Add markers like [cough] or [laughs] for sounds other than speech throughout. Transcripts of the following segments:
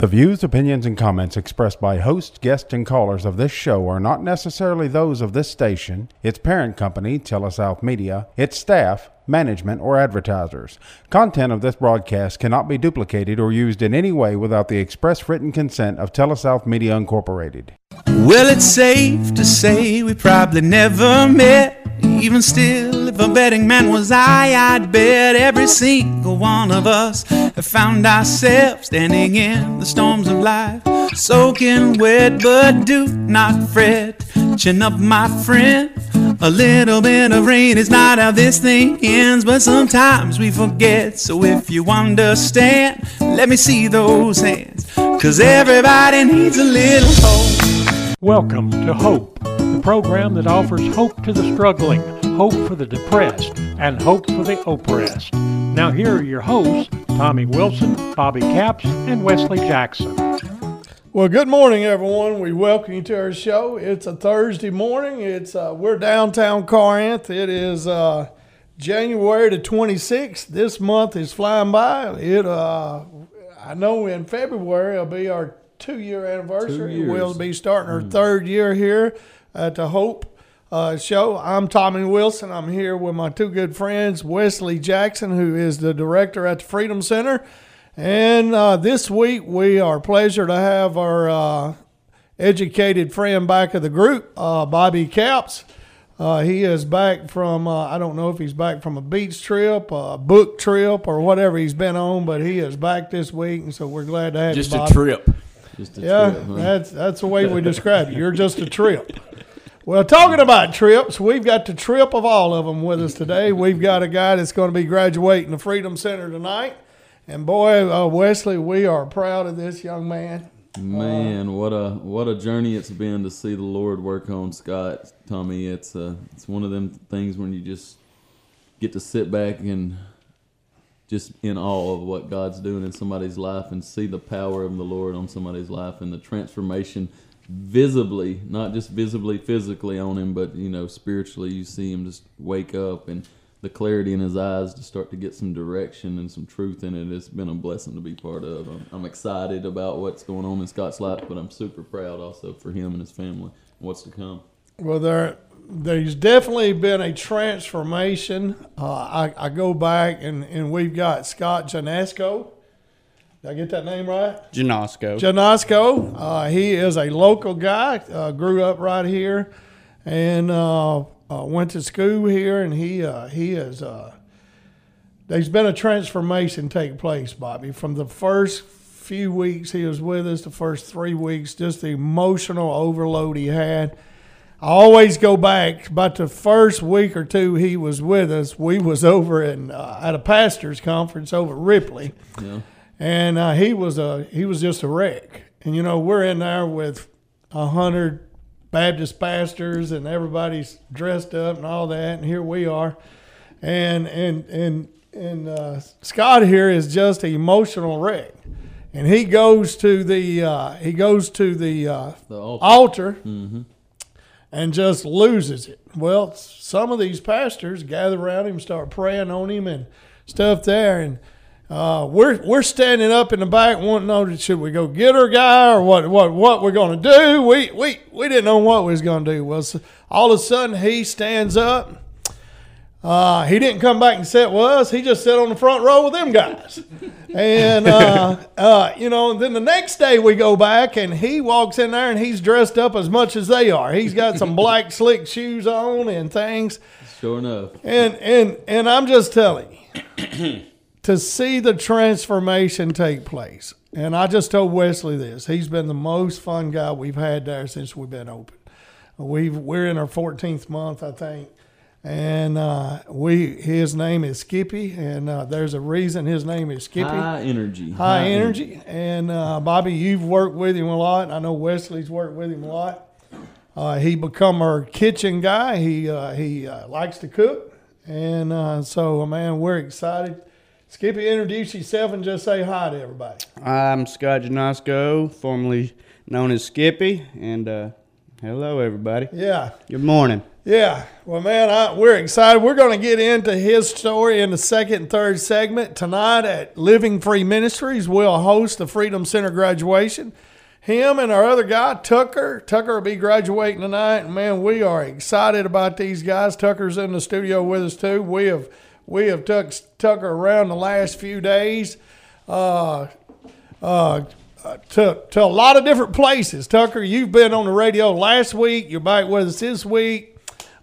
The views, opinions, and comments expressed by hosts, guests, and callers of this show are not necessarily those of this station, its parent company, Telesouth Media, its staff, management, or advertisers. Content of this broadcast cannot be duplicated or used in any way without the express written consent of Telesouth Media Incorporated. Well, it's safe to say we probably never met. Even still, if a betting man was I, I'd bet every single one of us have found ourselves standing in the storms of life, soaking wet, but do not fret. Chin up, my friend. A little bit of rain is not how this thing ends, but sometimes we forget. So if you understand, let me see those hands. Cause everybody needs a little hope. Welcome to Hope, the program that offers hope to the struggling, hope for the depressed, and hope for the oppressed. Now, here are your hosts, Tommy Wilson, Bobby Capps, and Wesley Jackson. Well, good morning, everyone. We welcome you to our show. It's a Thursday morning. It's uh, we're downtown Corinth. It is uh, January the 26th. This month is flying by. It uh, I know in February it'll be our two year anniversary. years. We'll be starting our third year here at the Hope uh, show. I'm Tommy Wilson. I'm here with my two good friends, Wesley Jackson, who is the director at the Freedom Center. And uh, this week we are pleasure to have our uh, educated friend back of the group, uh, Bobby Capps. Uh, he is back from, uh, I don't know if he's back from a beach trip, a book trip, or whatever he's been on, but he is back this week. And so we're glad to have Just you, a trip. Just a Yeah, trip. huh? that's that's the way we describe you. You're just a trip. Well, talking about trips, we've got the trip of all of them with us today. We've got a guy that's going to be graduating the Freedom Center tonight, and boy, uh, Wesley, we are proud of this young man. Man, what a what a journey it's been to see the Lord work on Scott, Tommy. It's uh, it's one of them things when you just get to sit back and just in awe of what God's doing in somebody's life and see the power of the Lord on somebody's life and the transformation visibly, not just visibly physically on him, but you know spiritually. You see him just wake up and the clarity in his eyes to start to get some direction and some truth in it. It's been a blessing to be part of. I'm, I'm excited about what's going on in Scott's life, but I'm super proud also for him and his family and what's to come. Well, there, there's definitely been a transformation. Uh, I, I go back and, and we've got Scott Janasco. Did I get that name right? Janosko. Janasco. Uh, he is a local guy. Uh, grew up right here, and uh, went to school here. And he uh, he is. Uh, there's been a transformation take place, Bobby, from the first few weeks he was with us. The first three weeks, just the emotional overload he had. I always go back about the first week or two he was with us. We was over in, uh, at a pastors conference over at Ripley Yeah. and uh, he was a he was just a wreck. And you know, we're in there with a hundred Baptist pastors, and everybody's dressed up and all that. And here we are, and and and and uh, Scott here is just an emotional wreck. And he goes to the uh, he goes to the, uh, The altar. altar Mm-hmm. and just loses it. Well, some of these pastors gather around him, start praying on him and stuff there, and uh, we're we're standing up in the back, wanting to know should we go get our guy or what what what we're going to do. We we we didn't know what we was going to do. Well, so all of a sudden he stands up. Uh, he didn't come back and sit with us. He just sat on the front row with them guys. And, uh, [laughs] uh, you know, then the next day we go back and he walks in there and he's dressed up as much as they are. He's got some black [laughs] slick shoes on and things. Sure enough. And, and, and I'm just telling you, [clears throat] to see the transformation take place. And I just told Wesley this. He's been the most fun guy we've had there since we've been open. We've, we're in our 14th month, I think and uh, we his name is Skippy, and uh, there's a reason his name is Skippy. High energy. High energy. And uh, Bobby, you've worked with him a lot. I know Wesley's worked with him a lot. Uh, he become our kitchen guy. He uh, he uh, likes to cook, and uh, so man, we're excited. Skippy, introduce yourself and just say hi to everybody. I'm Scott Janosko, formerly known as Skippy, and uh, hello, everybody. Yeah. Good morning. Yeah, well, man, I, we're excited. We're going to get into his story in the second and third segment tonight at Living Free Ministries. We'll host the Freedom Center graduation. Him and our other guy, Tucker. Tucker will be graduating tonight, and man, we are excited about these guys. Tucker's in the studio with us too. We have we have took Tucker around the last few days. Uh, uh, to, to a lot of different places. Tucker, you've been on the radio last week. You're back with us this week.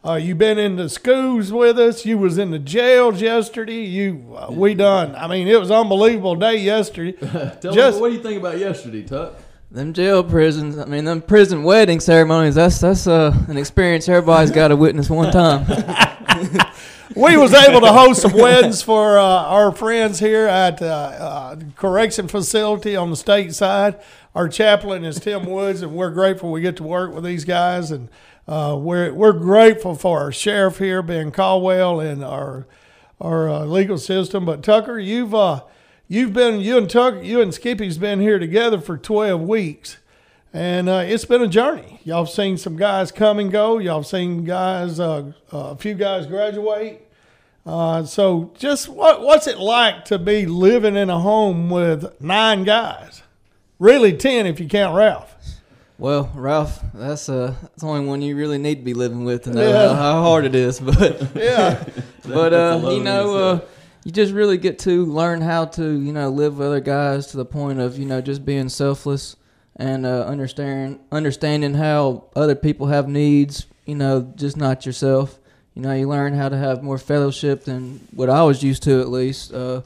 Uh, you've been in the schools with us. You was in the jails yesterday. You uh, we done. I mean, it was unbelievable day yesterday. [laughs] Tell Just- me, what do you think about yesterday, Tuck? Them jail prisons, I mean, them prison wedding ceremonies, that's that's uh, an experience everybody's got to witness one time. [laughs] [laughs] we was able to host some weddings for uh, our friends here at uh, uh, correction facility on the state side. Our chaplain is Tim Woods, and we're grateful we get to work with these guys. And uh, we're we're grateful for our sheriff here, Ben Caldwell, and our our uh, legal system. But Tucker, you've you've been you and Tucker, you and Skippy's been here together for twelve weeks. And uh, it's been a journey. Y'all have seen some guys come and go. Y'all have seen guys, uh, a few guys graduate. Uh, so, just what what's it like to be living in a home with nine guys? Really, ten if you count Ralph. Well, Ralph, that's uh, that's the only one you really need to be living with to know Yeah. how, how hard it is. [laughs] But Yeah, [laughs] but uh, you know, uh, you just really get to learn how to you know live with other guys to the point of you know just being selfless and uh, understand understanding how other people have needs. You know, just not yourself. You know, you learn how to have more fellowship than what I was used to, at least. Uh,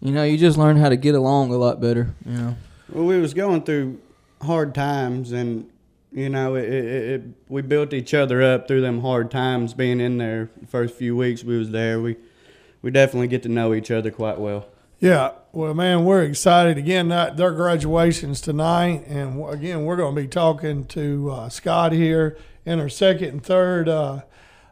you know, you just learn how to get along a lot better. You know. Well, we was going through hard times, and you know, it, it, it, we built each other up through them hard times. Being in there, the first few weeks we was there, we we definitely get to know each other quite well. Yeah. Well, man, we're excited again. Their graduations tonight, and again, we're going to be talking to uh, Scott here in our second and third uh,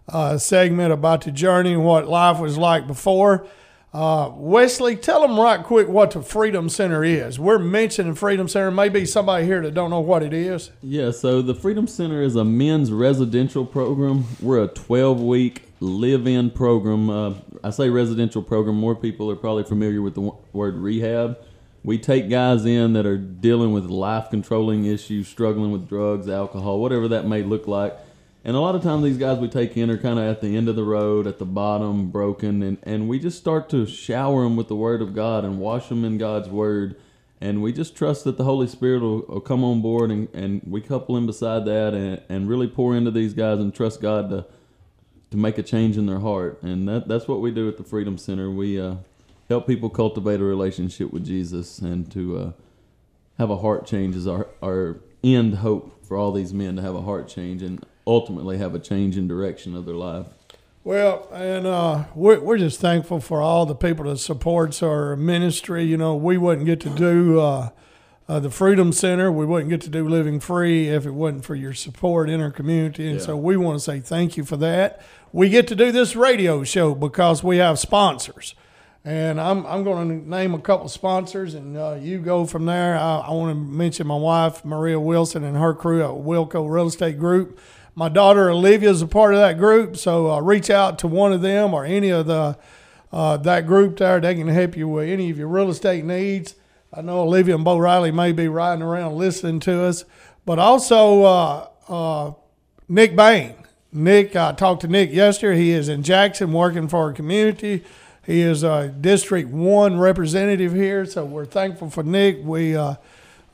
uh, segment about the journey and what life was like before. Uh, Wesley, tell them right quick what the Freedom Center is. We're mentioning Freedom Center. Maybe somebody here that don't know what it is. Yeah, so the Freedom Center is a men's residential program. We're a 12 week live in program. Uh, I say residential program, more people are probably familiar with the wo- word rehab. We take guys in that are dealing with life controlling issues, struggling with drugs, alcohol, whatever that may look like. And a lot of times these guys we take in are kind of at the end of the road, at the bottom, broken, and, and we just start to shower them with the Word of God and wash them in God's Word and we just trust that the Holy Spirit will, will come on board and, and we couple in beside that and, and really pour into these guys and trust God to to make a change in their heart. And that that's what we do at the Freedom Center. We uh, help people cultivate a relationship with Jesus and to uh, have a heart change is our, our end hope for all these men to have a heart change and ultimately have a change in direction of their life. Well, and uh, we're, we're just thankful for all the people that supports our ministry. You know, we wouldn't get to do uh, the Freedom Center. We wouldn't get to do Living Free if it wasn't for your support in our community. And so we want to say thank you for that. We get to do this radio show because we have sponsors. And I'm, I'm going to name a couple sponsors, and uh, you go from there. I, I want to mention my wife, Maria Wilson, and her crew at Wilco Real Estate Group. My daughter Olivia is a part of that group, so uh, reach out to one of them or any of the uh, that group there. They can help you with any of your real estate needs. I know Olivia and Bo Riley may be riding around listening to us, but also uh, uh, Nick Bain. Nick, I talked to Nick yesterday. He is in Jackson working for our community. He is a District One representative here, so we're thankful for Nick. We uh,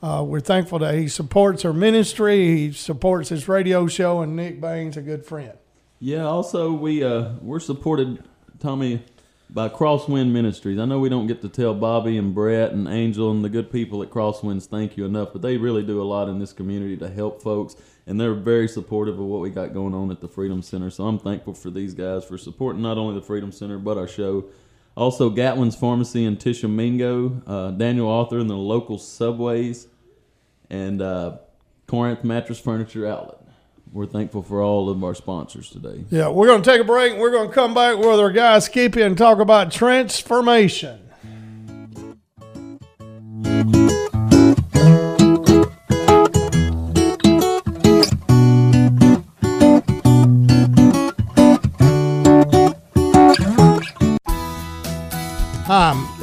uh, we're thankful that he supports our ministry. He supports his radio show, and Nick Bain's a good friend. Yeah. Also, we uh, we're supported, Tommy, by Crosswind Ministries. I know we don't get to tell Bobby and Brett and Angel and the good people at Crosswinds thank you enough, but they really do a lot in this community to help folks, and they're very supportive of what we got going on at the Freedom Center. So I'm thankful for these guys for supporting not only the Freedom Center but our show. Also, Gatlin's Pharmacy in Tishomingo, uh, Daniel Arthur and the local Subways, and uh, Corinth Mattress Furniture Outlet we're thankful for all of our sponsors today. Yeah, we're going to take a break. We're going to come back with our guys Skippy and talk about transformation. Hi,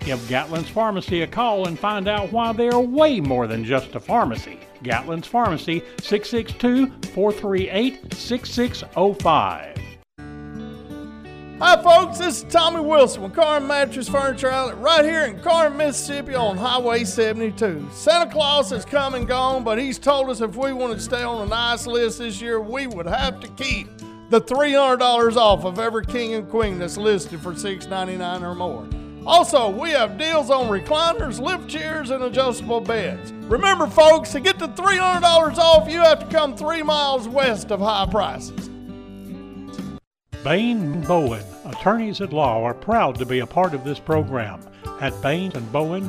Give Gatlin's Pharmacy a call and find out why they are way more than just a pharmacy. Gatlin's Pharmacy, 662 438 6605. Hi, folks. This is Tommy Wilson with Corinth Mattress Furniture Outlet right here in Corinth, Mississippi on Highway 72. Santa Claus has come and gone, but he's told us if we want to stay on a nice list this year, we would have to keep the $300 off of every king and queen that's listed for $6.99 or more. Also, we have deals on recliners, lift chairs, and adjustable beds. Remember, folks, to get the $300 off, you have to come three miles west of high prices. Bain Bowen, attorneys at law, are proud to be a part of this program. At Bain and Bowen,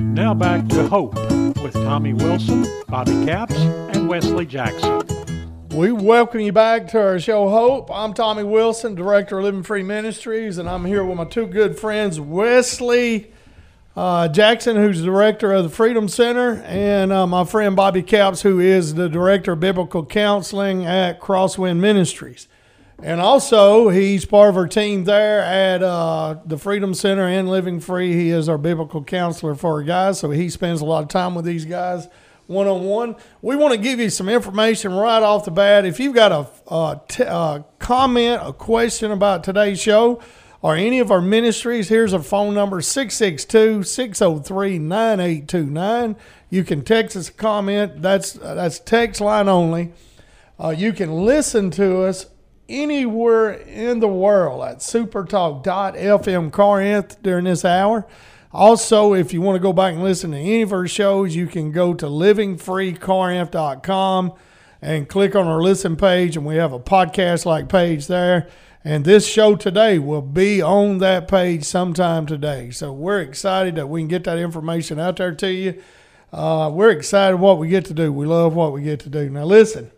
Now back to Hope with Tommy Wilson, Bobby Capps, and Wesley Jackson. We welcome you back to our show, Hope. I'm Tommy Wilson, Director of Living Free Ministries, and I'm here with my two good friends, Wesley uh, Jackson, who's Director of the Freedom Center, and uh, my friend Bobby Capps, who is the Director of Biblical Counseling at Crosswind Ministries. And also, he's part of our team there at uh, the Freedom Center and Living Free. He is our biblical counselor for our guys, so he spends a lot of time with these guys one on one. We want to give you some information right off the bat. If you've got a, a, t- a comment, a question about today's show, or any of our ministries, here's our phone number 662 603 9829. You can text us a comment. That's, that's text line only. Uh, you can listen to us anywhere in the world at supertalk.fm Corinth during this hour. Also, if you want to go back and listen to any of our shows, you can go to livingfreecorinth.com and click on our listen page, and we have a podcast like page there. And this show today will be on that page sometime today. So we're excited that we can get that information out there to you. Uh, we're excited what we get to do. We love what we get to do. Now, listen.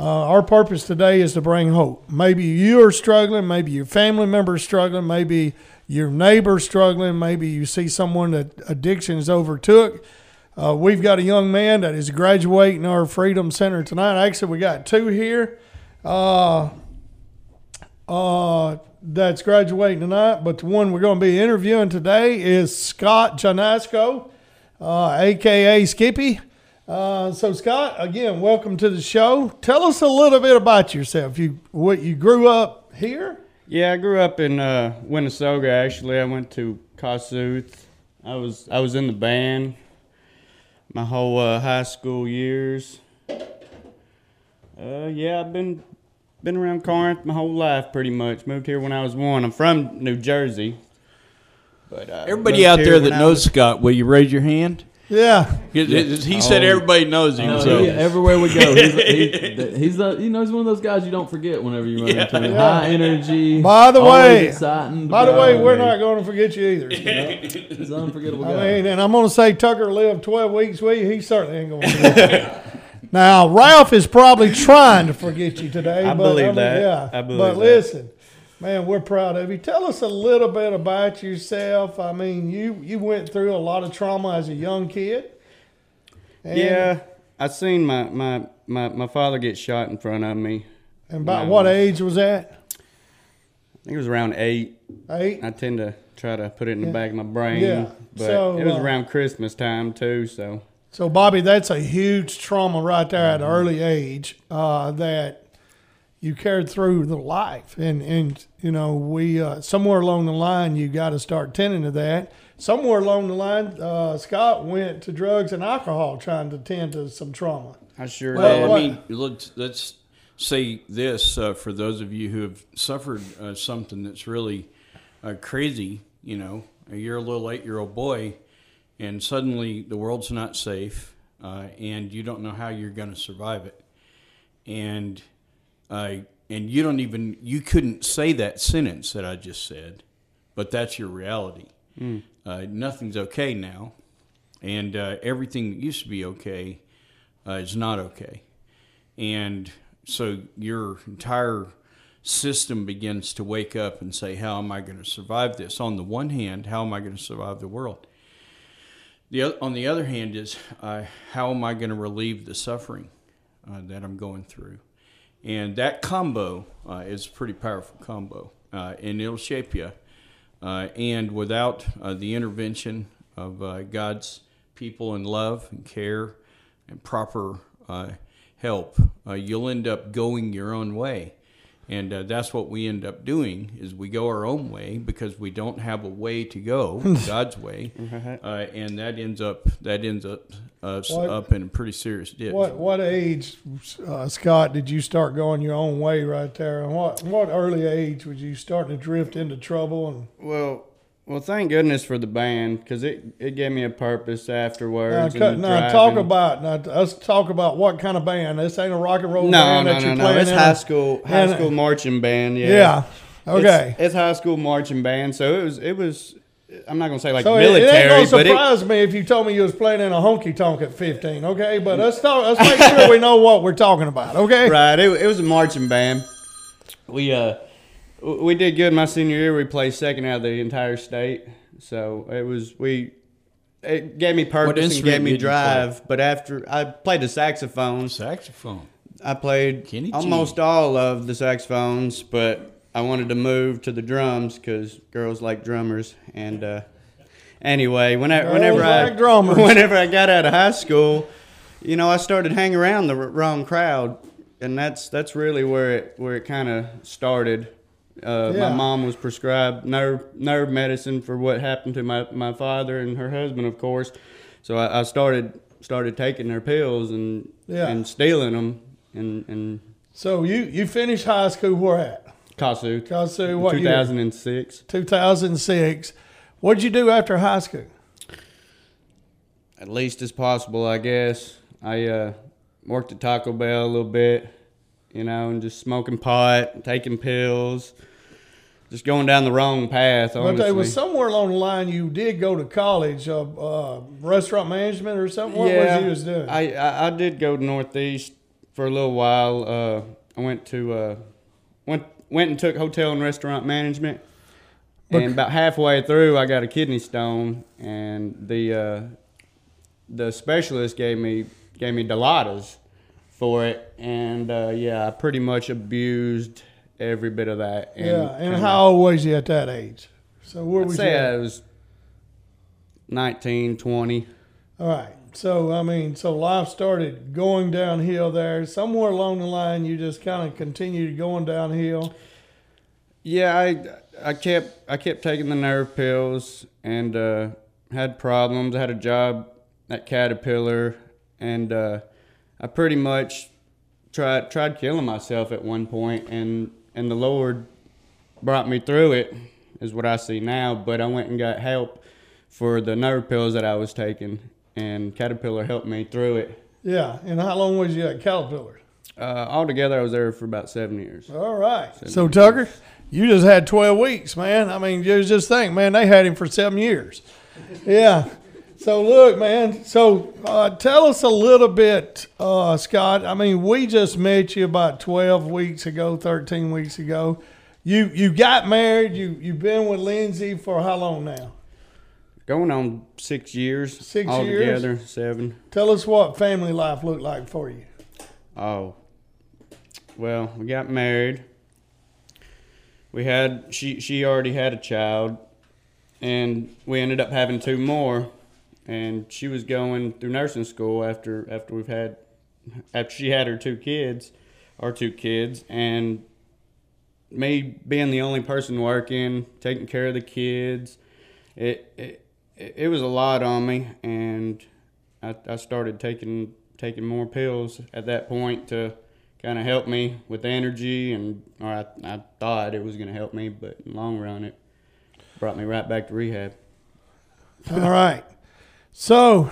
Uh, our purpose today is to bring hope. Maybe you are struggling, maybe your family member is struggling, maybe your neighbor struggling, maybe you see someone that addiction has overtook. Uh, we've got a young man that is graduating our Freedom Center tonight. Actually, we got two here uh, uh, that's graduating tonight, but the one we're going to be interviewing today is Scott Janasco, aka uh, Skippy. Uh, so Scott, again, welcome to the show. Tell us a little bit about yourself. You what you grew up here? Yeah, I grew up in uh, Wenasoga. Actually, I went to Kossuth. I was I was in the band my whole uh, high school years. Uh, yeah, I've been been around Corinth my whole life, pretty much. Moved here when I was one. I'm from New Jersey, but uh, everybody out there that knows was... Scott, will you raise your hand? Yeah. He, he said oh. everybody knows him. No, so he- everywhere we go, he's, he, [laughs] he's the you know he's one of those guys you don't forget whenever you run into him. High energy. By the always way, exciting. by the way, we're um, not going to forget you either. [laughs] He's an unforgettable I mean, and I'm going to say Tucker lived 12 weeks with you. He certainly ain't going to forget you. Now, Ralph is probably trying to forget you today. I but, believe mean, that. Yeah. I believe but that. listen, man, we're proud of you. Tell us a little bit about yourself. I mean, you, you went through a lot of trauma as a young kid. Yeah, I seen my, my, my, my father get shot in front of me. And about what age was that? I think it was around eight. Eight? I tend to try to put it in the back of my brain. Yeah. But So, it was uh, around Christmas time too, so So, Bobby, that's a huge trauma right there at an early age uh, that you carried through the life. And, and you know, we uh, somewhere along the line, you got to start tending to that. Somewhere along the line, uh, Scott went to drugs and alcohol trying to tend to some trauma. I sure Well, did. I mean, let's let's say this uh, for those of you who have suffered uh, something that's really uh, crazy. You know, you're a little eight-year-old boy, and suddenly the world's not safe, uh, and you don't know how you're going to survive it, and uh, and you don't even you couldn't say that sentence that I just said, but that's your reality. Uh, nothing's okay now, and uh, everything that used to be okay uh, is not okay. And so your entire system begins to wake up and say, How am I going to survive this? On the one hand, how am I going to survive the world? The, oth- on the other hand, is uh, how am I going to relieve the suffering uh, that I'm going through? And that combo uh, is a pretty powerful combo, uh, and it'll shape you. Uh, and without uh, the intervention of uh, God's people in love and care and proper uh, help, you'll end up going your own way. And uh, that's what we end up doing is we go our own way because we don't have a way to go [laughs] God's way, uh, and that ends up that ends up us What- up in a pretty serious ditch. What what age, uh, Scott, did you start going your own way right there? And what what early age was you starting to drift into trouble? And Well, well, thank goodness for the band because it, it gave me a purpose afterwards. now, cut- now talk about now let's talk about what kind of band. This ain't a rock and roll no, band no, that no, you're no. playing It's in. high school, high and- school marching band. Yeah, Yeah. Okay. It's, it's high school marching band, so it was, it was. I'm not gonna say like so military, it ain't gonna but it, surprise me if you told me you was playing in a honky tonk at 15. Okay, but let's talk. Let's make sure we [laughs] know what we're talking about. Okay. right. It, it was a marching band. We uh, we did good my senior year. We placed second out of the entire state, so it was we. It gave me purpose and gave me did you play? drive. But after I played the saxophone, saxophone? I played Kenny G. almost all of the saxophones, but I wanted to move to the drums because girls like drummers. And uh, anyway, whenever, whenever I like drummers. [laughs] whenever I got out of high school, you know, I started hanging around the r- wrong crowd, and that's that's really where it where it kind of started. Uh, Yeah. My mom was prescribed nerve nerve medicine for what happened to my, my father and her husband, of course. So I, I started started taking their pills and Yeah. and stealing them and and So you you finished high school where at? Kossuth. Kossuth, what 2006. 2006. What'd you do after high school? At least as possible, I guess. I uh, worked at Taco Bell a little bit, you know, and just smoking pot, taking pills, just going down the wrong path. But Honestly. there was somewhere along the line you did go to college, uh, uh, restaurant management or something. What was you was doing? I, I I did go to Northeast for a little while. Uh, I went to uh, went went and took hotel and restaurant management. and about halfway through, I got a kidney stone, and the uh, the specialist gave me gave me Dilaudid for it, and uh, yeah, I pretty much abused every bit of that. And, yeah. And how old was you at that age? So where I'd was say you? I was 19, 20. All right. So I mean, so life started going downhill there. Somewhere along the line, you just kind of continued going downhill. Yeah, I I kept I kept taking the nerve pills and uh, had problems. I had a job at Caterpillar, and uh, I pretty much tried tried killing myself at one point, and and the Lord brought me through it, is what I see now. But I went and got help for the nerve pills that I was taking, and Caterpillar helped me through it. Yeah. And how long was you at Caterpillar? Uh, altogether, I was there for about seven years. All right. So Tucker, you just had twelve weeks, man. I mean, you just think, man, they had him for seven years. Yeah. So look, man. So uh, tell us a little bit, uh, Scott. I mean, we just met you about twelve weeks ago, thirteen weeks ago. You you got married. You you've been with Lindsay for how long now? Going on six years. Six altogether, seven. Tell us what family life looked like for you. Oh, well, we got married. We had she she already had a child, and we ended up having two more. And she was going through nursing school after after we've had after she had her two kids, our two kids, and me being the only person working, taking care of the kids, it it, it was a lot on me, and I, I started taking taking more pills at that point to kind of help me with energy, and or I, I thought it was going to help me, but in the long run, it brought me right back to rehab. All right. So,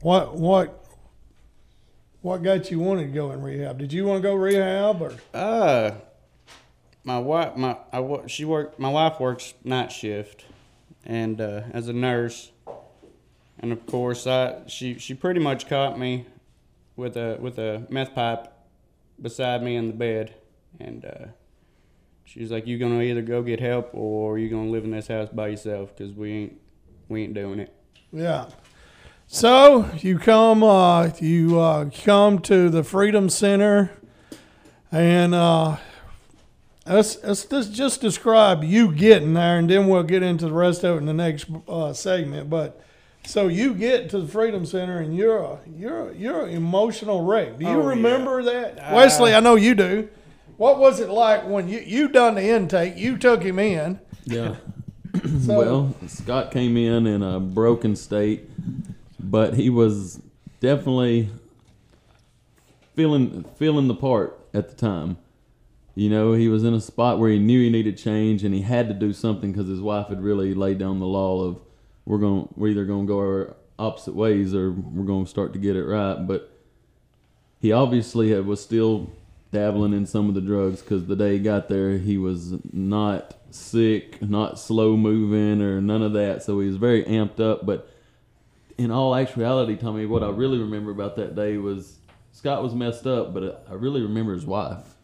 what what what got you wanting to go in rehab? Did you want to go rehab or? Uh, my wife, my I she worked. My wife works night shift, and uh, as a nurse, and of course, I she she pretty much caught me with a with a meth pipe beside me in the bed, and uh, she's like, "You're gonna either go get help or you're gonna live in this house by yourself? Cause we ain't we ain't doing it." Yeah. So you come, uh, you uh, come to the Freedom Center, and uh, let's, let's just, just describe you getting there, and then we'll get into the rest of it in the next uh, segment. But so you get to the Freedom Center, and you're a, you're a, you're an emotional wreck. Do you Oh, yeah. remember that, Wesley? I know you do. What was it like when you you done the intake? You took him in. Yeah. [clears throat] So, well, Scott came in in a broken state, but he was definitely feeling feeling the part at the time. You know, he was in a spot where he knew he needed change, and he had to do something because his wife had really laid down the law of we're going we're either going to go our opposite ways or we're going to start to get it right. But he obviously had, was still dabbling in some of the drugs because the day he got there, he was not sick, not slow moving, or none of that. So he was very amped up. But in all actuality, Tommy, what I really remember about that day was Scott was messed up, but I really remember his wife.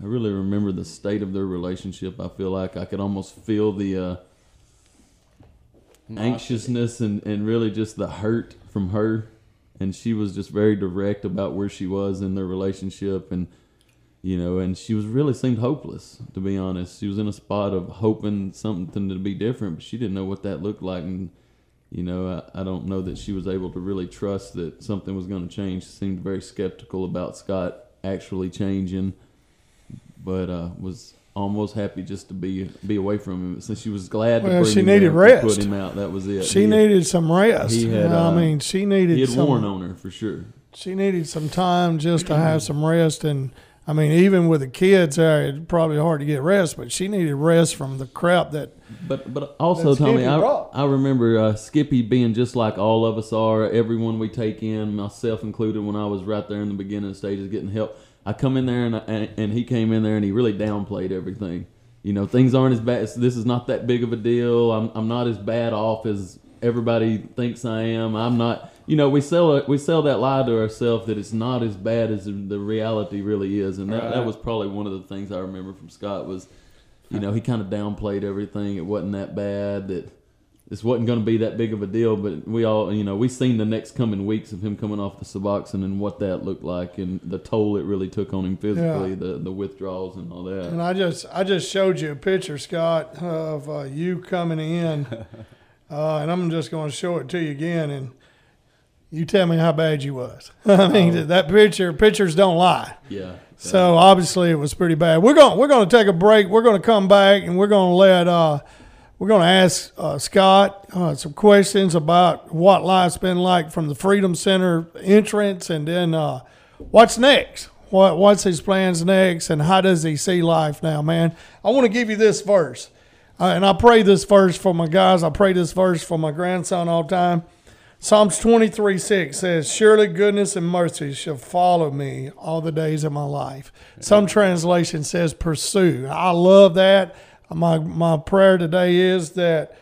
I really remember the state of their relationship. I feel like I could almost feel the uh, anxiousness and, and really just the hurt from her. And she was just very direct about where she was in their relationship. And, you know, and she was really seemed hopeless, to be honest. She was in a spot of hoping something to be different, but she didn't know what that looked like. And, you know, I, I don't know that she was able to really trust that something was going to change. She seemed very skeptical about Scott actually changing, but uh, was almost happy just to be be away from him. Since she was glad to Well, bring she him needed to rest. put him out. That was it. she He- needed some rest. he had, I uh, mean, she needed He had some. worn on her for sure. she needed some time just to have some rest and I mean even with the kids there it's probably hard to get rest but she needed rest from the crap that But but also, Tommy, I. I remember uh, Skippy being just like all of us are. Everyone we take in, myself included, when I was right there in the beginning stages getting help. I come in there and, I, and and he came in there and he really downplayed everything. You know, things aren't as bad. This is not that big of a deal. I'm I'm not as bad off as everybody thinks I am. I'm not. You know, we sell. We sell that lie to ourselves that it's not as bad as the reality really is, and that, that was probably one of the things I remember from Scott was you know, he kind of downplayed everything. It wasn't that bad. That this wasn't going to be that big of a deal. But we all, you know, we seen the next coming weeks of him coming off the Suboxone and what that looked like and the toll it really took on him physically, Yeah. the the withdrawals and all that. and I just I just showed you a picture Scott of uh, you coming in [laughs] uh, and I'm just going to show it to you again and you tell me how bad you was [laughs] I mean that picture pictures don't lie yeah. So obviously it was pretty bad. We're going we're going to take a break. We're going to come back and we're going to let uh, we're going to ask uh, Scott uh, some questions about what life's been like from the Freedom Center entrance, and then uh, what's next. What what's his plans next, and how does he see life now, man? I want to give you this verse, uh, and I pray this verse for my guys. I pray this verse for my grandson all the time. Psalms 23 6 says, Surely goodness and mercy shall follow me all the days of my life. Some translation says, Pursue. I love that. My, my prayer today is that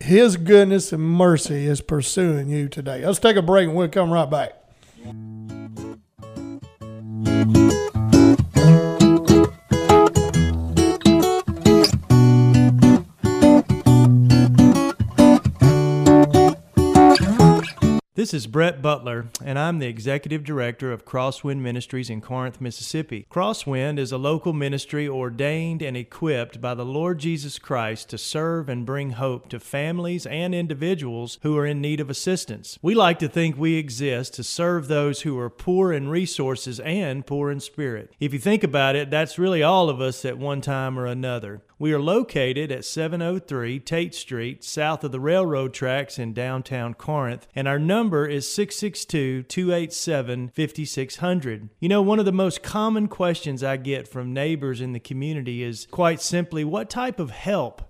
his goodness and mercy is pursuing you today. Let's take a break and we'll come right back. This is Brett Butler, and I'm the Executive Director of Crosswind Ministries in Corinth, Mississippi. Crosswind is a local ministry ordained and equipped by the Lord Jesus Christ to serve and bring hope to families and individuals who are in need of assistance. We like to think we exist to serve those who are poor in resources and poor in spirit. If you think about it, that's really all of us at one time or another. We are located at 703 Tate Street, south of the railroad tracks in downtown Corinth, and our number is 662 287 5600. You know, one of the most common questions I get from neighbors in the community is quite simply what type of help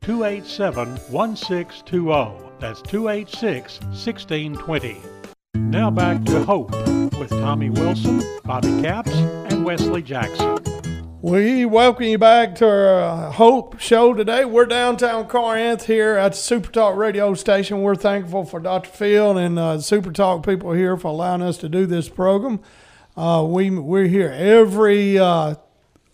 287 1620. That's 286 1620. Now back to Hope with Tommy Wilson, Bobby Capps, and Wesley Jackson. We welcome you back to our uh, Hope show today. We're downtown Corinth here at Super Talk radio station. We're thankful for Dr. Phil and uh, Super Talk people here for allowing us to do this program. Uh, we, we're here every uh,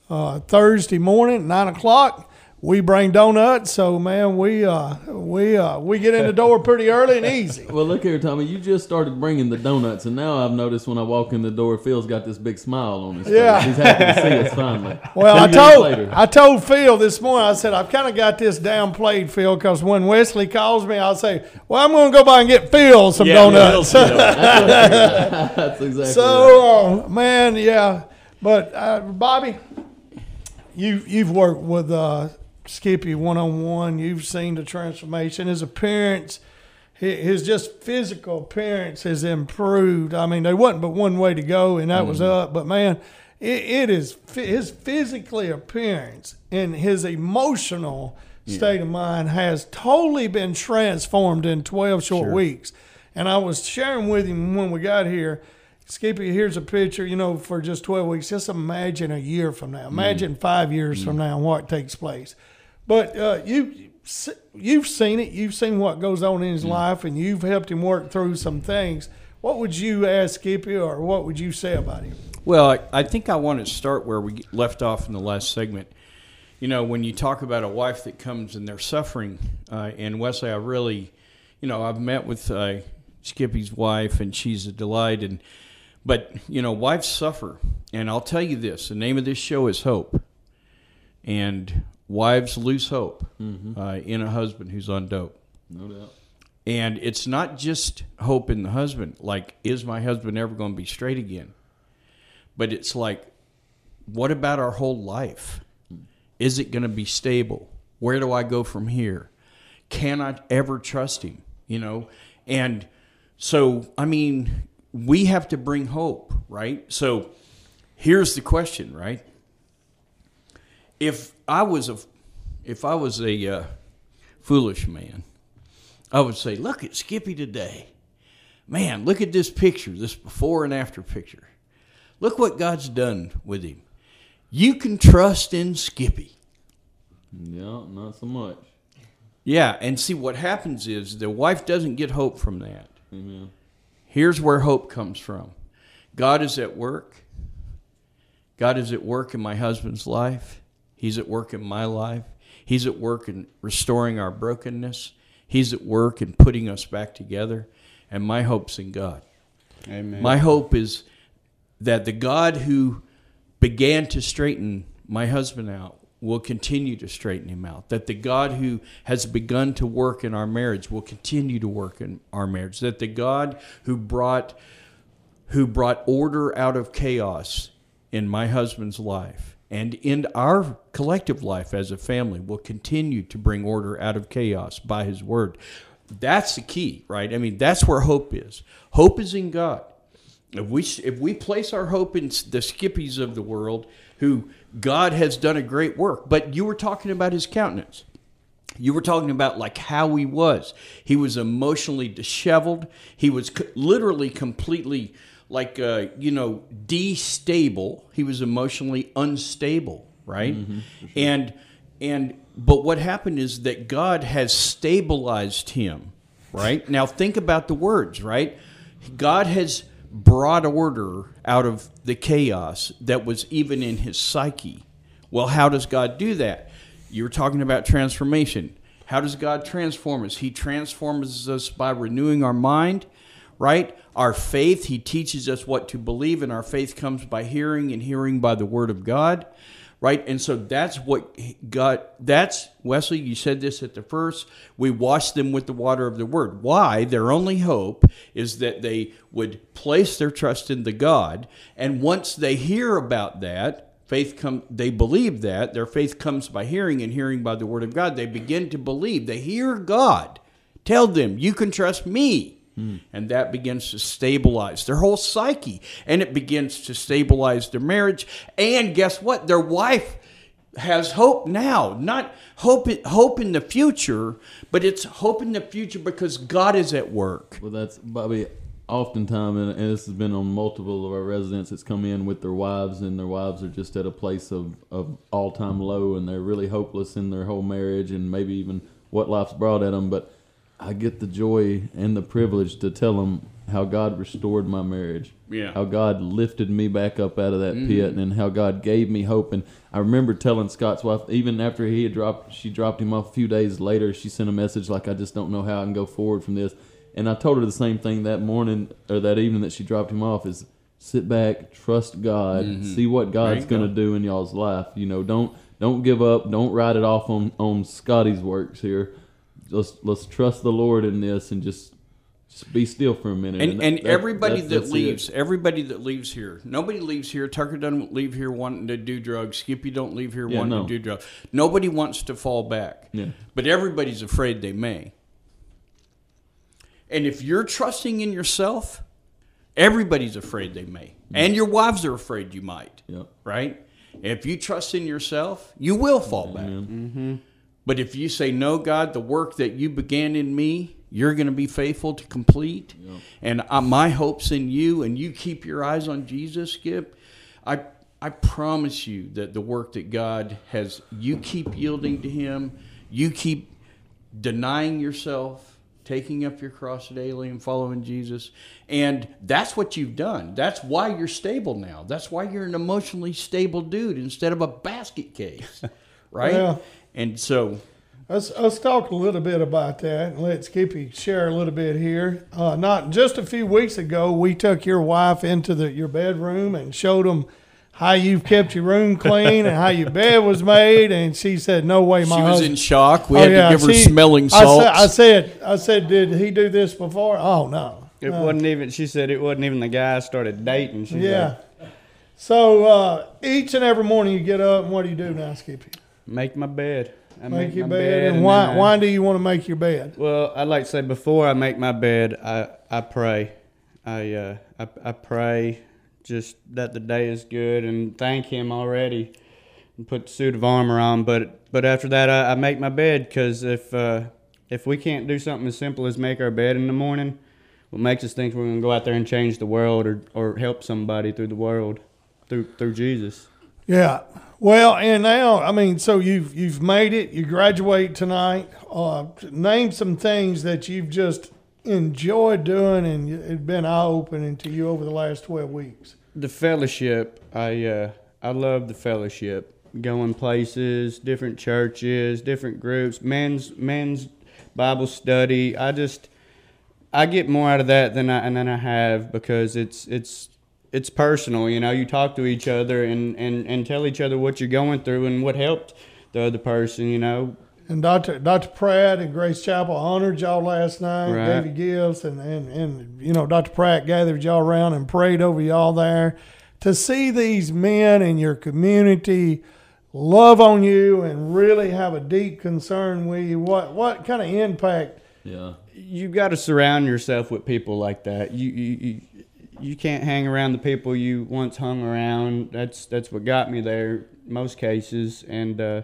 uh, Thursday morning, 9 o'clock we bring donuts, so man, we uh, we uh, we get in the door pretty early and easy. Well, look here, Tommy. You just started bringing the donuts, and now I've noticed when I walk in the door, Phil's got this big smile on his face. Yeah. he's happy to see us finally. [laughs] Well, I Two years told later. I told Phil this morning. I said I've kind of got this downplayed, Phil, because when Wesley calls me, I'll say, "Well, I'm going to go by and get Phil some donuts." Yeah, [laughs] That's exactly right. So, uh, man, yeah. But uh, Bobby, you you've worked with uh, Skippy one on one. You've seen the transformation. His appearance, his just physical appearance has improved. I mean, there wasn't but one way to go, and that was mm-hmm. up. But man, it, it is his physically appearance and his emotional state of mind has totally been transformed in 12 short weeks. And I was sharing with him when we got here. Skippy, here's a picture, you know, for just 12 weeks. Just imagine a year from now. Imagine mm. five years from mm. now what takes place. But uh, you, you've seen it. You've seen what goes on in his life, and you've helped him work through some things. What would you ask Skippy, or what would you say about him? Well, I, I think I want to start where we left off in the last segment. You know, when you talk about a wife that comes and they're suffering, uh, and Wesley, I really, you know, I've met with uh, Skippy's wife, and she's a delight. And but you know, wives suffer, and I'll tell you this: the name of this show is Hope, and wives lose hope uh, in a husband who's on dope. No doubt. And it's not just hope in the husband, like, is my husband ever going to be straight again? But it's like, what about our whole life? Is it going to be stable? Where do I go from here? Can I ever trust him? You know? And so, I mean, we have to bring hope, right? So here's the question, right? If I was a if I was a uh, foolish man, I would say, look at Skippy today. Man, look at this picture, this before and after picture. Look what God's done with him. You can trust in Skippy. Yeah, not so much. Yeah, and see what happens is the wife doesn't get hope from that. Amen. Here's where hope comes from God is at work. God is at work in my husband's life. He's at work in my life. He's at work in restoring our brokenness. He's at work in putting us back together. And my hope's in God. Amen. My hope is that the God who began to straighten my husband out will continue to straighten him out. That the God who has begun to work in our marriage will continue to work in our marriage. That the God who brought who brought order out of chaos in my husband's life and in our collective life as a family will continue to bring order out of chaos by his word. That's the key, right? I mean, that's where hope is. Hope is in God. If we if we place our hope in the Skippies of the world, who God has done a great work, but you were talking about his countenance. You were talking about like how he was. He was emotionally disheveled. He was co- literally completely like uh, you know destable. He was emotionally unstable, right? And and but what happened is that God has stabilized him, right? [laughs] Now think about the words, right? God has brought order out of the chaos that was even in his psyche. Well, how does God do that? You were talking about transformation. How does God transform us? He transforms us by renewing our mind, right? Our faith, He teaches us what to believe, and our faith comes by hearing, and hearing by the Word of God, right? And so that's what God, that's, Wesley, you said this at the first, we wash them with the water of the Word. Why? Their only hope is that they would place their trust in the God, and once they hear about that, faith come they believe that their faith comes by hearing and hearing by the word of god they begin to believe they hear god tell them you can trust me Hmm. and that begins to stabilize their whole psyche and it begins to stabilize their marriage and guess what their wife has hope now not hope hope in the future but it's hope in the future because god is at work Well, that's Bobby. Oftentimes, and, and this has been on multiple of our residents that's come in with their wives, and their wives are just at a place of, of all time low, and they're really hopeless in their whole marriage, and maybe even what life's brought at them. But I get the joy and the privilege to tell them how God restored my marriage. Yeah. How God lifted me back up out of that mm-hmm. pit, and how God gave me hope. And I remember telling Scott's wife, even after he had dropped, she dropped him off a few days later. She sent a message like, "I just don't know how I can go forward from this." And I told her the same thing that morning or that evening that she dropped him off is sit back, trust God, mm-hmm. see what God's going to do in y'all's life. You know, don't don't give up, don't write it off on on Scotty's works here. Let's let's trust the Lord in this and just just be still for a minute. and, that- and that- everybody that's- that that's it. leaves, everybody that leaves here, nobody leaves here. Tucker doesn't leave here wanting to do drugs. Skippy don't leave here Yeah, wanting no. to do drugs. Nobody wants to fall back. Yeah. But everybody's afraid they may. And if you're trusting in yourself, everybody's afraid they may. And your wives are afraid you might. Yep. Right? If you trust in yourself, you will fall back. Mm-hmm. But if you say, No, God, the work that you began in me, you're going to be faithful to complete. And uh, my hope's in you, and you keep your eyes on Jesus, Skip. I, I promise you that the work that God has, you keep yielding to Him, you keep denying yourself, taking up your cross daily and following Jesus. And that's what you've done. That's why you're stable now. That's why you're an emotionally stable dude instead of a basket case. [laughs] Right? Yeah. And so Let's, let's talk a little bit about that and let Skippy share a little bit here. Uh, not just a few weeks ago, we took your wife into the, your bedroom and showed them how you've kept your room clean and how your bed was made. And she said, "No way, my She was husband." in shock. We Oh, had yeah, to give her she- smelling I salts. said, I said, I said, did he do this before? Oh no. It wasn't even. She said it wasn't even the guy I started dating. She's Yeah. like, So uh, each and every morning you get up, and what do you do now, Skippy? Make my bed. I Make your my bed, and why I- why do you want to make your bed? Well, I'd like to say before I make my bed, I I pray. I uh I, I pray just that the day is good and thank Him already, and put the suit of armor on. But but after that, I, I make my bed because if uh, if we can't do something as simple as make our bed in the morning, what makes us think we're gonna go out there and change the world or or help somebody through the world through through Jesus. Yeah. Well, and now I mean, so you've you've made it. You graduate tonight. Uh, name some things that you've just enjoyed doing and it's been eye opening to you over the last twelve weeks. the fellowship i uh i love the fellowship going places different churches different groups men's men's bible study i just i get more out of that than i than i have because it's it's it's personal you know you talk to each other and and and tell each other what you're going through and what helped the other person you know And Dr. Dr. Pratt and Grace Chapel honored y'all last night, Right. gave you gifts, and, and, and you know, Dr. Pratt gathered y'all around and prayed over y'all there. To see these men in your community love on you and really have a deep concern with you, what what kind of impact? Yeah. you've got to surround yourself with people like that. You, you you you can't hang around the people you once hung around. That's that's what got me there most cases, and uh,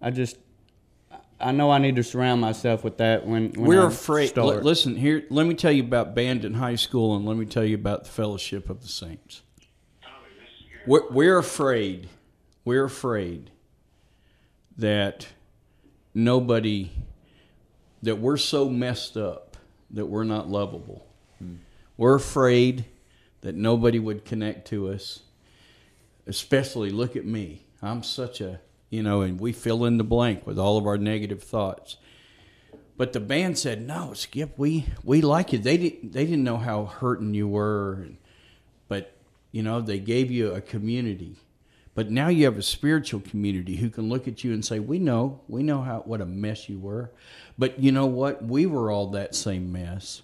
I just I know I need to surround myself with that when, when We're I afraid. Li- listen here. Let me tell you about Bandon High School, and let me tell you about the Fellowship of the Saints. We're, we're afraid. We're afraid that nobody, that we're so messed up that we're not lovable. We're afraid that nobody would connect to us. Especially, look at me. I'm such a, you know, and we fill in the blank with all of our negative thoughts. But the band said, "No, Skip, we we like you." They didn't they didn't know how hurting you were, but you know they gave you a community. But now you have a spiritual community who can look at you and say, "We know, we know how what a mess you were." But you know what? We were all that same mess,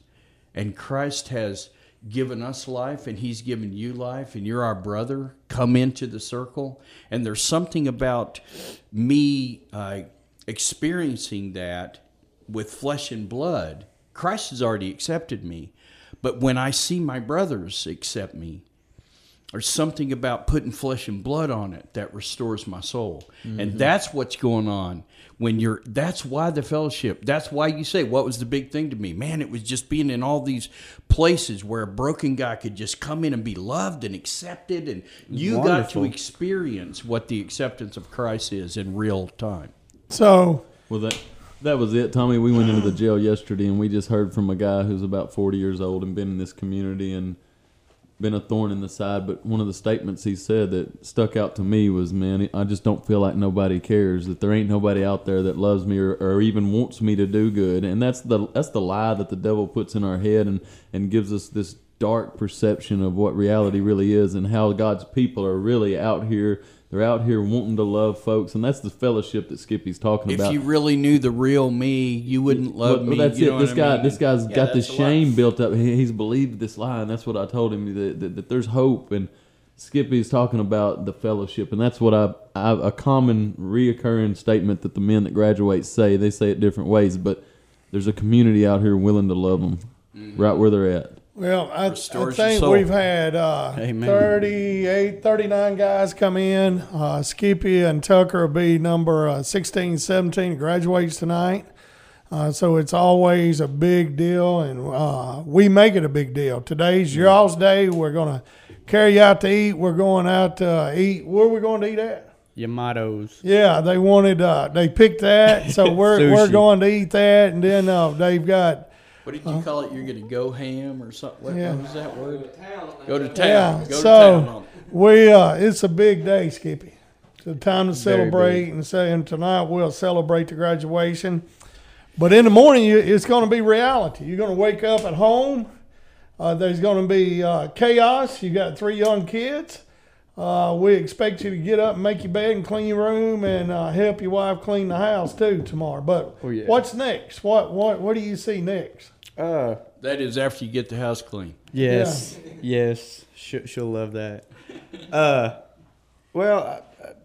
and Christ has given us life, and He's given you life, and you're our brother. Come into the circle, and there's something about me uh, experiencing that with flesh and blood. Christ has already accepted me. But when I see my brothers accept me, there's something about putting flesh and blood on it that restores my soul. And mm-hmm. that's what's going on when you're that's why the fellowship. That's why you say what was the big thing to me? Man, it was just being in all these places where a broken guy could just come in and be loved and accepted and you got to experience what the acceptance of Christ is in real time. So Well, that that was it, Tommy. We went into the jail yesterday, and we just heard from a guy who's about forty years old and been in this community and been a thorn in the side. But one of the statements he said that stuck out to me was, "Man, I just don't feel like nobody cares. That there ain't nobody out there that loves me or, or even wants me to do good." And that's the that's the lie that the devil puts in our head and and gives us this dark perception of what reality really is and how God's people are really out here. They're out here wanting to love folks, and that's the fellowship that Skippy's talking If about. If you really knew the real me, you wouldn't love Well, me. that's you it. know This guy, I mean? this guy's Yeah, got this that's a lot. shame built up. He, he's believed this lie, and that's what I told him that, that, that there's hope. And Skippy's talking about the fellowship, and that's what I, I a common reoccurring statement that the men that graduate say. They say it different ways, but there's a community out here willing to love them mm-hmm. right where they're at. Well, I, I Restores your think soul. we've had uh, Amen. 38, 39 guys come in. Uh, Skippy and Tucker will be number uh, 16, 17 graduates tonight. Uh, so it's always a big deal, and uh, we make it a big deal. Today's your all's day. We're going to carry you out to eat. We're going out to uh, eat. Where are we going to eat at? Yamato's. Yeah, they wanted. Uh, they picked that, so [laughs] we're we're Sushi. going to eat that, and then uh, they've got What did you call it? You're going to go ham or something? What, Yeah. what was that word? Go to town. Yeah, Go to so town on we uh, it's a big day, Skippy. It's a time to celebrate, and saying tonight we'll celebrate the graduation. But in the morning, you, it's going to be reality. You're going to wake up at home. Uh, there's going to be uh, chaos. You got three young kids. Uh, we expect you to get up and make your bed and clean your room and uh, help your wife clean the house too tomorrow. But Oh, yeah. what's next? What what what do you see next? Uh, That is after you get the house clean. yes, yes, she, she'll love that. Uh, well,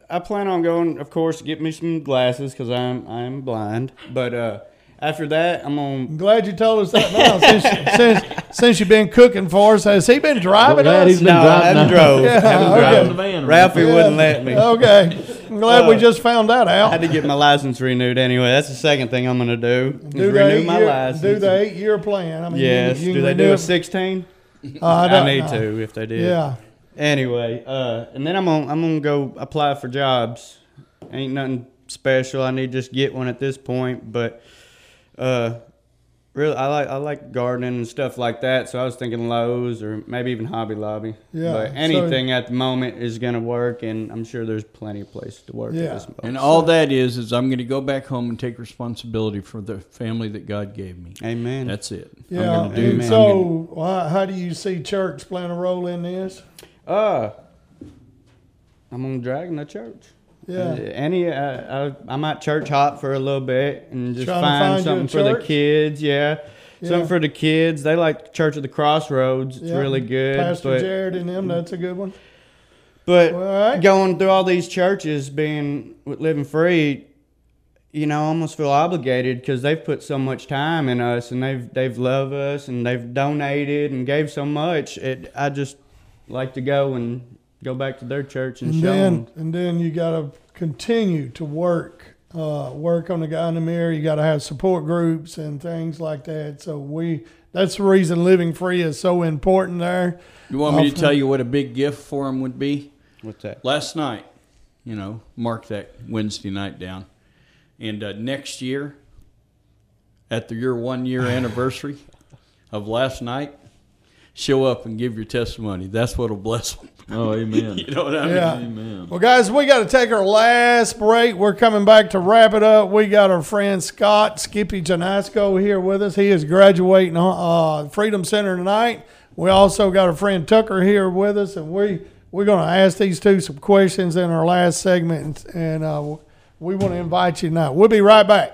I, I plan on going, of course, to get me some glasses because I'm I'm blind. But uh, after that, I'm on. I'm glad you told us that now. since, since since you've been cooking for us, has he been driving Glad us? he's been No, I driving haven't drove. Yeah, haven't okay. drove. the van. Ralphie Yeah. wouldn't let me. Okay, I'm glad we Uh, just found that out. I had to get my license renewed anyway. That's the second thing I'm gonna do. Do the renew my year, license. do the eight year plan. I mean, you- Yes. you do they do a 16? Uh, I, I don't need know. to if they did. Yeah. Anyway, uh, and then I'm gonna I'm gonna go apply for jobs. Ain't nothing special. I need to just get one at this point, but uh, really, I like I like gardening and stuff like that. So I was thinking Lowe's or maybe even Hobby Lobby. Yeah, But so- anything at the moment is gonna work, and I'm sure there's plenty of places to work Yeah. at this. And all that is is I'm going to go back home and take responsibility for the family that God gave me. Amen. That's it. Yeah. I'm going to do. and Amen. so, why- how do you see church playing a role in this? Uh, I'm gonna drag in the church. Yeah. Any, uh, I, I'm at church hop for a little bit and just find, find something for the kids. Yeah. Yeah. something for the kids. They like Church of the Crossroads. It's Yeah. really good. Pastor but Jared and them, that's a good one. but Well, right. going through all these churches, being with living free, you know, I almost feel obligated because they've put so much time in us and they've they've loved us and they've donated and gave so much. It I just like to go and go back to their church and, And show then, them. and then you got to continue to work, uh, work on the guy in the mirror. You got to have support groups and things like that. So we, that's the reason living free is so important there. You want me to tell you what a big gift for him would be? What's that? Last night, you know, mark that Wednesday night down. And uh, next year, at the, your one year [laughs] anniversary of last night, show up and give your testimony. That's what'll bless them. Oh, amen. [laughs] You know what I mean? Yeah. Amen. Well, guys, we got to take our last break. We're coming back to wrap it up. We got our friend Scott Skippy Janosko here with us. He is graduating uh, Freedom Center tonight. We also got our friend Tucker here with us, and we we're going to ask these two some questions in our last segment, and uh, we want to invite you now. We'll be right back.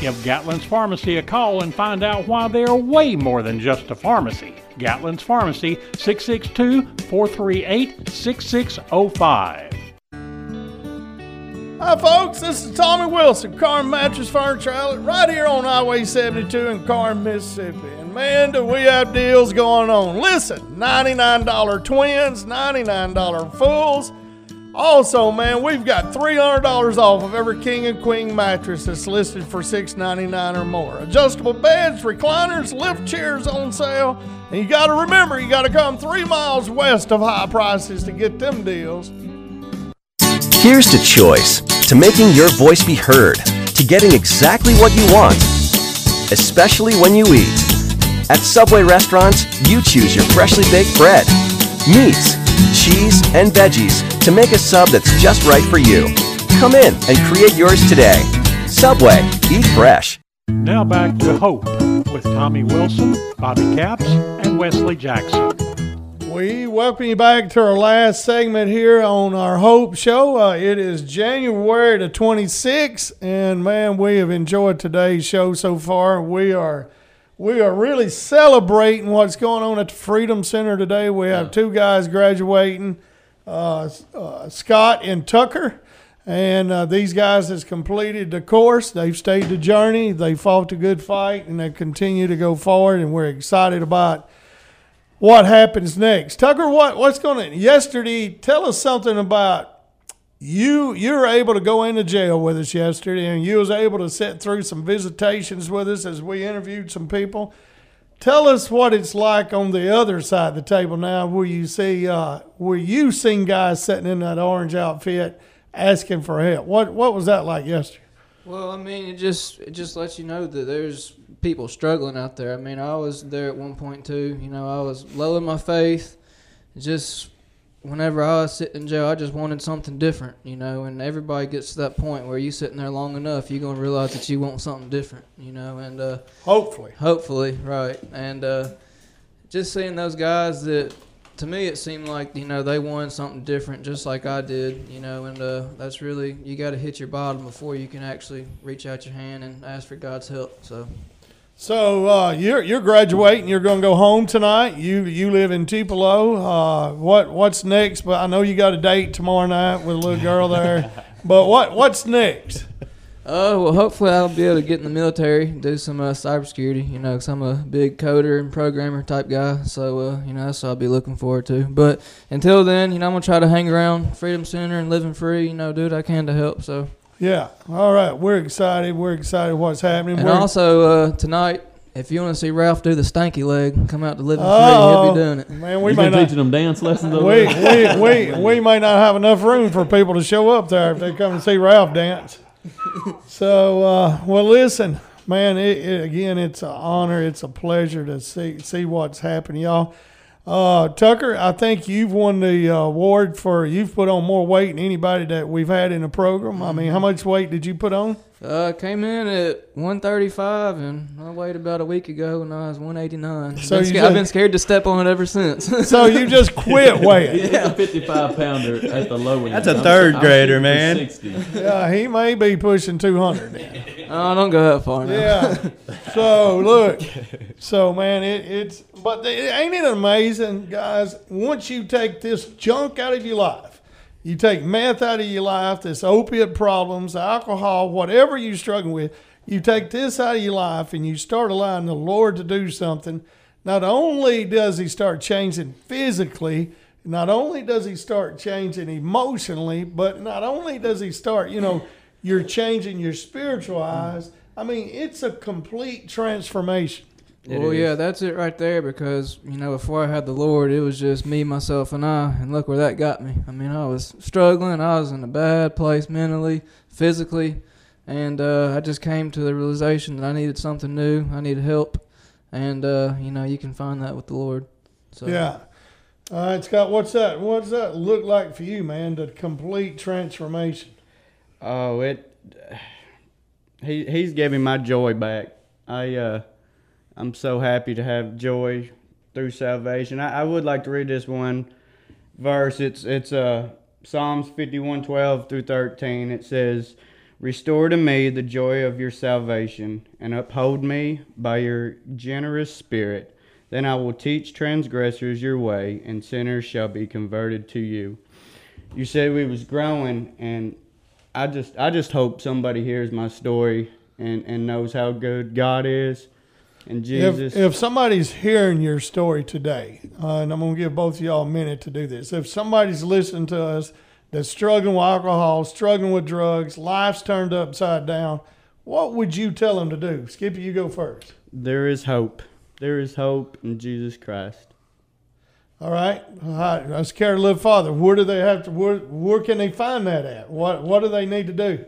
Give Gatlin's Pharmacy a call and find out why they are way more than just a pharmacy. Gatlin's Pharmacy, 662 438 6605. Hi, folks. This is Tommy Wilson, Carm Mattress Furniture Outlet, right here on Highway 72 in Carm, Mississippi. And man, do we have deals going on. Listen $99 twins, $99 fulls, Also, man, we've got $300 off of every king and queen mattress that's listed for $6.99 or more. Adjustable beds, recliners, lift chairs on sale. And you got to remember, you got to come three miles west of high prices to get them deals. Here's to choice, to making your voice be heard, to getting exactly what you want, especially when you eat. At Subway restaurants, you choose your freshly baked bread, meats, cheese, and veggies to make a sub that's just right for you. Come in and create yours today. Subway, eat fresh. Now back to Hope with Tommy Wilson, Bobby Capps, and Wesley Jackson. We welcome you back to our last segment here on our Hope Show. Uh, it is January the 26th, and man, we have enjoyed today's show so far. We are we are really celebrating what's going on at the Freedom Center today. We have two guys graduating, uh, uh, Scott and Tucker. And uh, these guys has completed the course. They've stayed the journey. They fought a good fight, and they continue to go forward. And we're excited about what happens next. Tucker, what what's going to yesterday? Tell us something about you. You were able to go into jail with us yesterday, and you was able to sit through some visitations with us as we interviewed some people. Tell us what it's like on the other side of the table now, where you see uh, where you seen guys sitting in that orange outfit asking for help. What what was that like yesterday? Well, I mean, it just it just lets you know that there's people struggling out there. I mean, I was there at one point too. You know, I was low in my faith. Just whenever I was sitting in jail, I just wanted something different. You know, and everybody gets to that point where you sitting there long enough, you're gonna realize that you want something different. You know, and uh, hopefully, hopefully, right, and uh, just seeing those guys that to me it seemed like you know they wanted something different just like i did you know and uh, that's really you got to hit your bottom before you can actually reach out your hand and ask for god's help so so uh, you're you're graduating. You're going to go home tonight. You you live in Tupelo. Uh, what what's next? But I know you got a date tomorrow night with a little girl there. [laughs] but what what's next? Oh, well, hopefully I'll be able to get in the military, do some uh, cybersecurity, you know, because I'm a big coder and programmer type guy. So, uh, you know, that's what I'll be looking forward to. But until then, you know, I'm going to try to hang around Freedom Center and living free, you know, do what I can to help. So, yeah. All right. We're excited. We're excited what's happening. And We're, also, uh, tonight, if you want to see Ralph do the stanky leg, come out to Living Oh, Free. He'll be doing it. Man, we you may been not. teaching them dance lessons over We, there? we, we, we may not have enough room for people to show up there if they come and see Ralph dance. So, uh, well, listen, man. It, it, again, it's an honor. It's a pleasure to see see what's happening, y'all. Uh, Tucker, I think you've won the uh, award for you've put on more weight than anybody that we've had in the program. I mean, how much weight did you put on? Uh, came in at 135, and I weighed about a week ago, and I was 189. So So you I've been scared to step on it ever since. So you just [laughs] quit weighing. Yeah, 55 pounder at the low end. That's a I'm- third I'm grader, shooting for man. 60. Yeah, he may be pushing two hundred. [laughs] oh, don't go that far now. Yeah. So look, so man, it, it's but the- ain't it amazing, guys? Once you take this junk out of your life, you take meth out of your life, this opiate problems, alcohol, whatever you're struggling with, you take this out of your life, and you start allowing the Lord to do something. Not only does He start changing physically, not only does He start changing emotionally, but not only does He start, you know, you're changing your spiritual eyes. I mean, it's a complete transformation. Well, yeah, that's it right there. Because you know, before I had the Lord, it was just me, myself, and I, and look where that got me. I mean, I was struggling. I was in a bad place mentally, physically, and uh, I just came to the realization that I needed something new. I needed help, and uh, you know, you can find that with the Lord. So Yeah. All right, Scott, what's that? What's that look like for you, man? The complete transformation. Oh, it. He he's giving my joy back. I uh, I'm so happy to have joy through salvation. I, I would like to read this one verse. It's it's uh Psalms fifty one twelve through thirteen. It says, "Restore to me the joy of your salvation, and uphold me by your generous spirit. Then I will teach transgressors your way, and sinners shall be converted to you." You said we was growing, and I just I just hope somebody hears my story and, and knows how good God is and Jesus. If, if somebody's hearing your story today, uh, and I'm going to give both of y'all a minute to do this. If somebody's listening to us that's struggling with alcohol, struggling with drugs, life's turned upside down, what would you tell them to do? Skippy, you go first. There is hope. There is hope in Jesus Christ. All right. All right. Let's care a little farther. Where do they have to? Where, where can they find that at? What What do they need to do?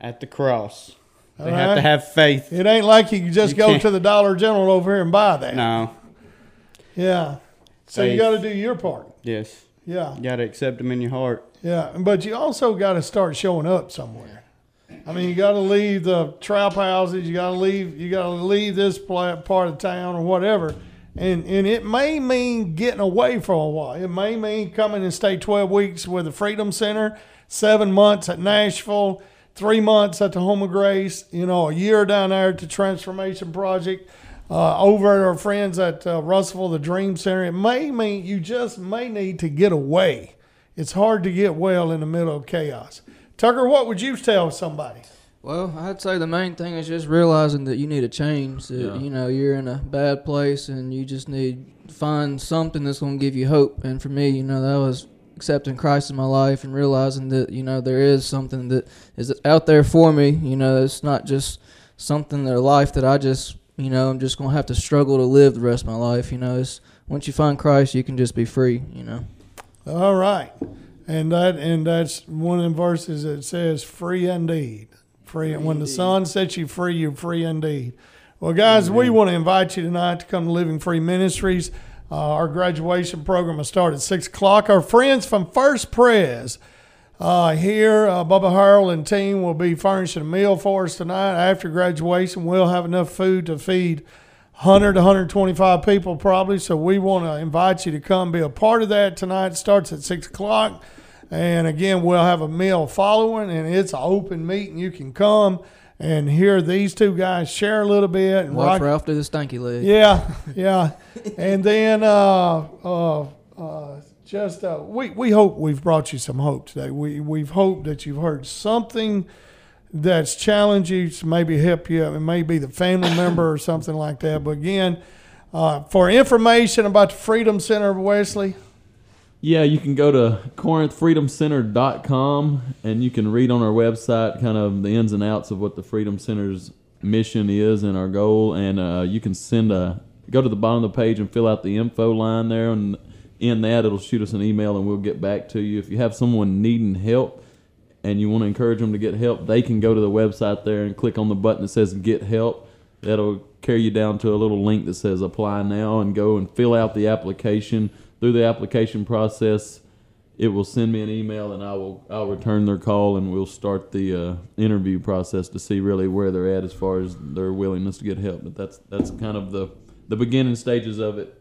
At the cross. They All have to have faith. It ain't like you can just You go can't- to the Dollar General over here and buy that. No. Yeah. So you got to do your part. Yes. Yeah. You got to accept them in your heart. Yeah. But you also got to start showing up somewhere. I mean, you got to leave the trap houses. You got to leave. You got to leave this part of town or whatever. And and it may mean getting away for a while. It may mean coming and stay twelve weeks with the Freedom Center, seven months at Nashville, three months at the Home of Grace. You know, a year down there at the Transformation Project. Uh, over at our friends at uh, Russellville, the Dream Center. It may mean you just may need to get away. It's hard to get well in the middle of chaos. Tucker, what would you tell somebody? Well, I'd say the main thing is just realizing that you need a change. That Yeah. you know you're in a bad place, and you just need to find something that's going to give you hope. And for me, you know, that was accepting Christ in my life and realizing that you know there is something that is out there for me. You know, it's not just something in life that I just you know I'm just going to have to struggle to live the rest of my life. You know, it's once you find Christ, you can just be free. You know. All right. And that and that's one of the verses that says free indeed. Free when the Son sets you free, you're free indeed. Well, guys, we want to invite you tonight to come to Living Free Ministries. Uh, our graduation program will start at six o'clock. Our friends from First Pres uh, here, uh, Bubba Harold and team will be furnishing a meal for us tonight. After graduation, we'll have enough food to feed 100 to 125 people probably. So we want to invite you to come be a part of that tonight. It starts at 6 o'clock. And again, we'll have a meal following, and it's an open meeting. You can come and hear these two guys share a little bit. And Watch rock- Ralph do the stinky leg. yeah, yeah. And then uh, uh, uh, just uh, we we hope we've brought you some hope today. We we've hoped that you've heard something that's challenged you, to maybe help you. It may be the family [laughs] member or something like that. But again, uh, for information about the Freedom Center of Wesley, Yeah, you can go to corinthfreedomcenter.com and you can read on our website kind of the ins and outs of what the Freedom Center's mission is and our goal. And uh, you can send a go to the bottom of the page and fill out the info line there, and in that it'll shoot us an email and we'll get back to you. If you have someone needing help and you want to encourage them to get help, they can go to the website there and click on the button that says Get Help. That'll carry you down to a little link that says Apply Now and go and fill out the application. Through the application process, it will send me an email and I will I'll return their call and we'll start the uh, interview process to see really where they're at as far as their willingness to get help. But that's that's kind of the the beginning stages of it.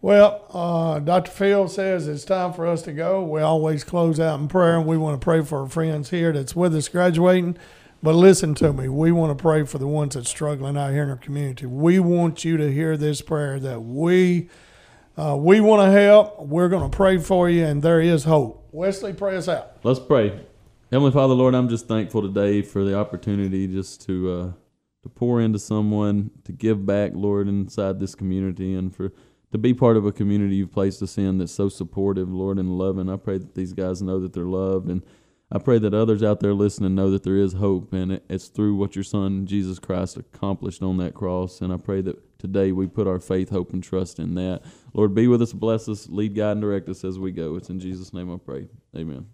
Well, uh, Dr. Phil says it's time for us to go. We always close out in prayer, and we want to pray for our friends here that's with us graduating. But listen to me. We want to pray for the ones that's struggling out here in our community. We want you to hear this prayer that we uh, we want to help. We're going to pray for you, and there is hope. Wesley, pray us out. Let's pray. Heavenly Father, Lord, I'm just thankful today for the opportunity just to uh, to pour into someone, to give back, Lord, inside this community, and for to be part of a community you've placed us in that's so supportive, Lord, and loving. I pray that these guys know that they're loved, and I pray that others out there listening know that there is hope, and it's through what your Son Jesus Christ accomplished on that cross. And I pray that today we put our faith, hope, and trust in that. Lord, be with us, bless us, lead, guide, and direct us as we go. It's in Jesus' name I pray. Amen.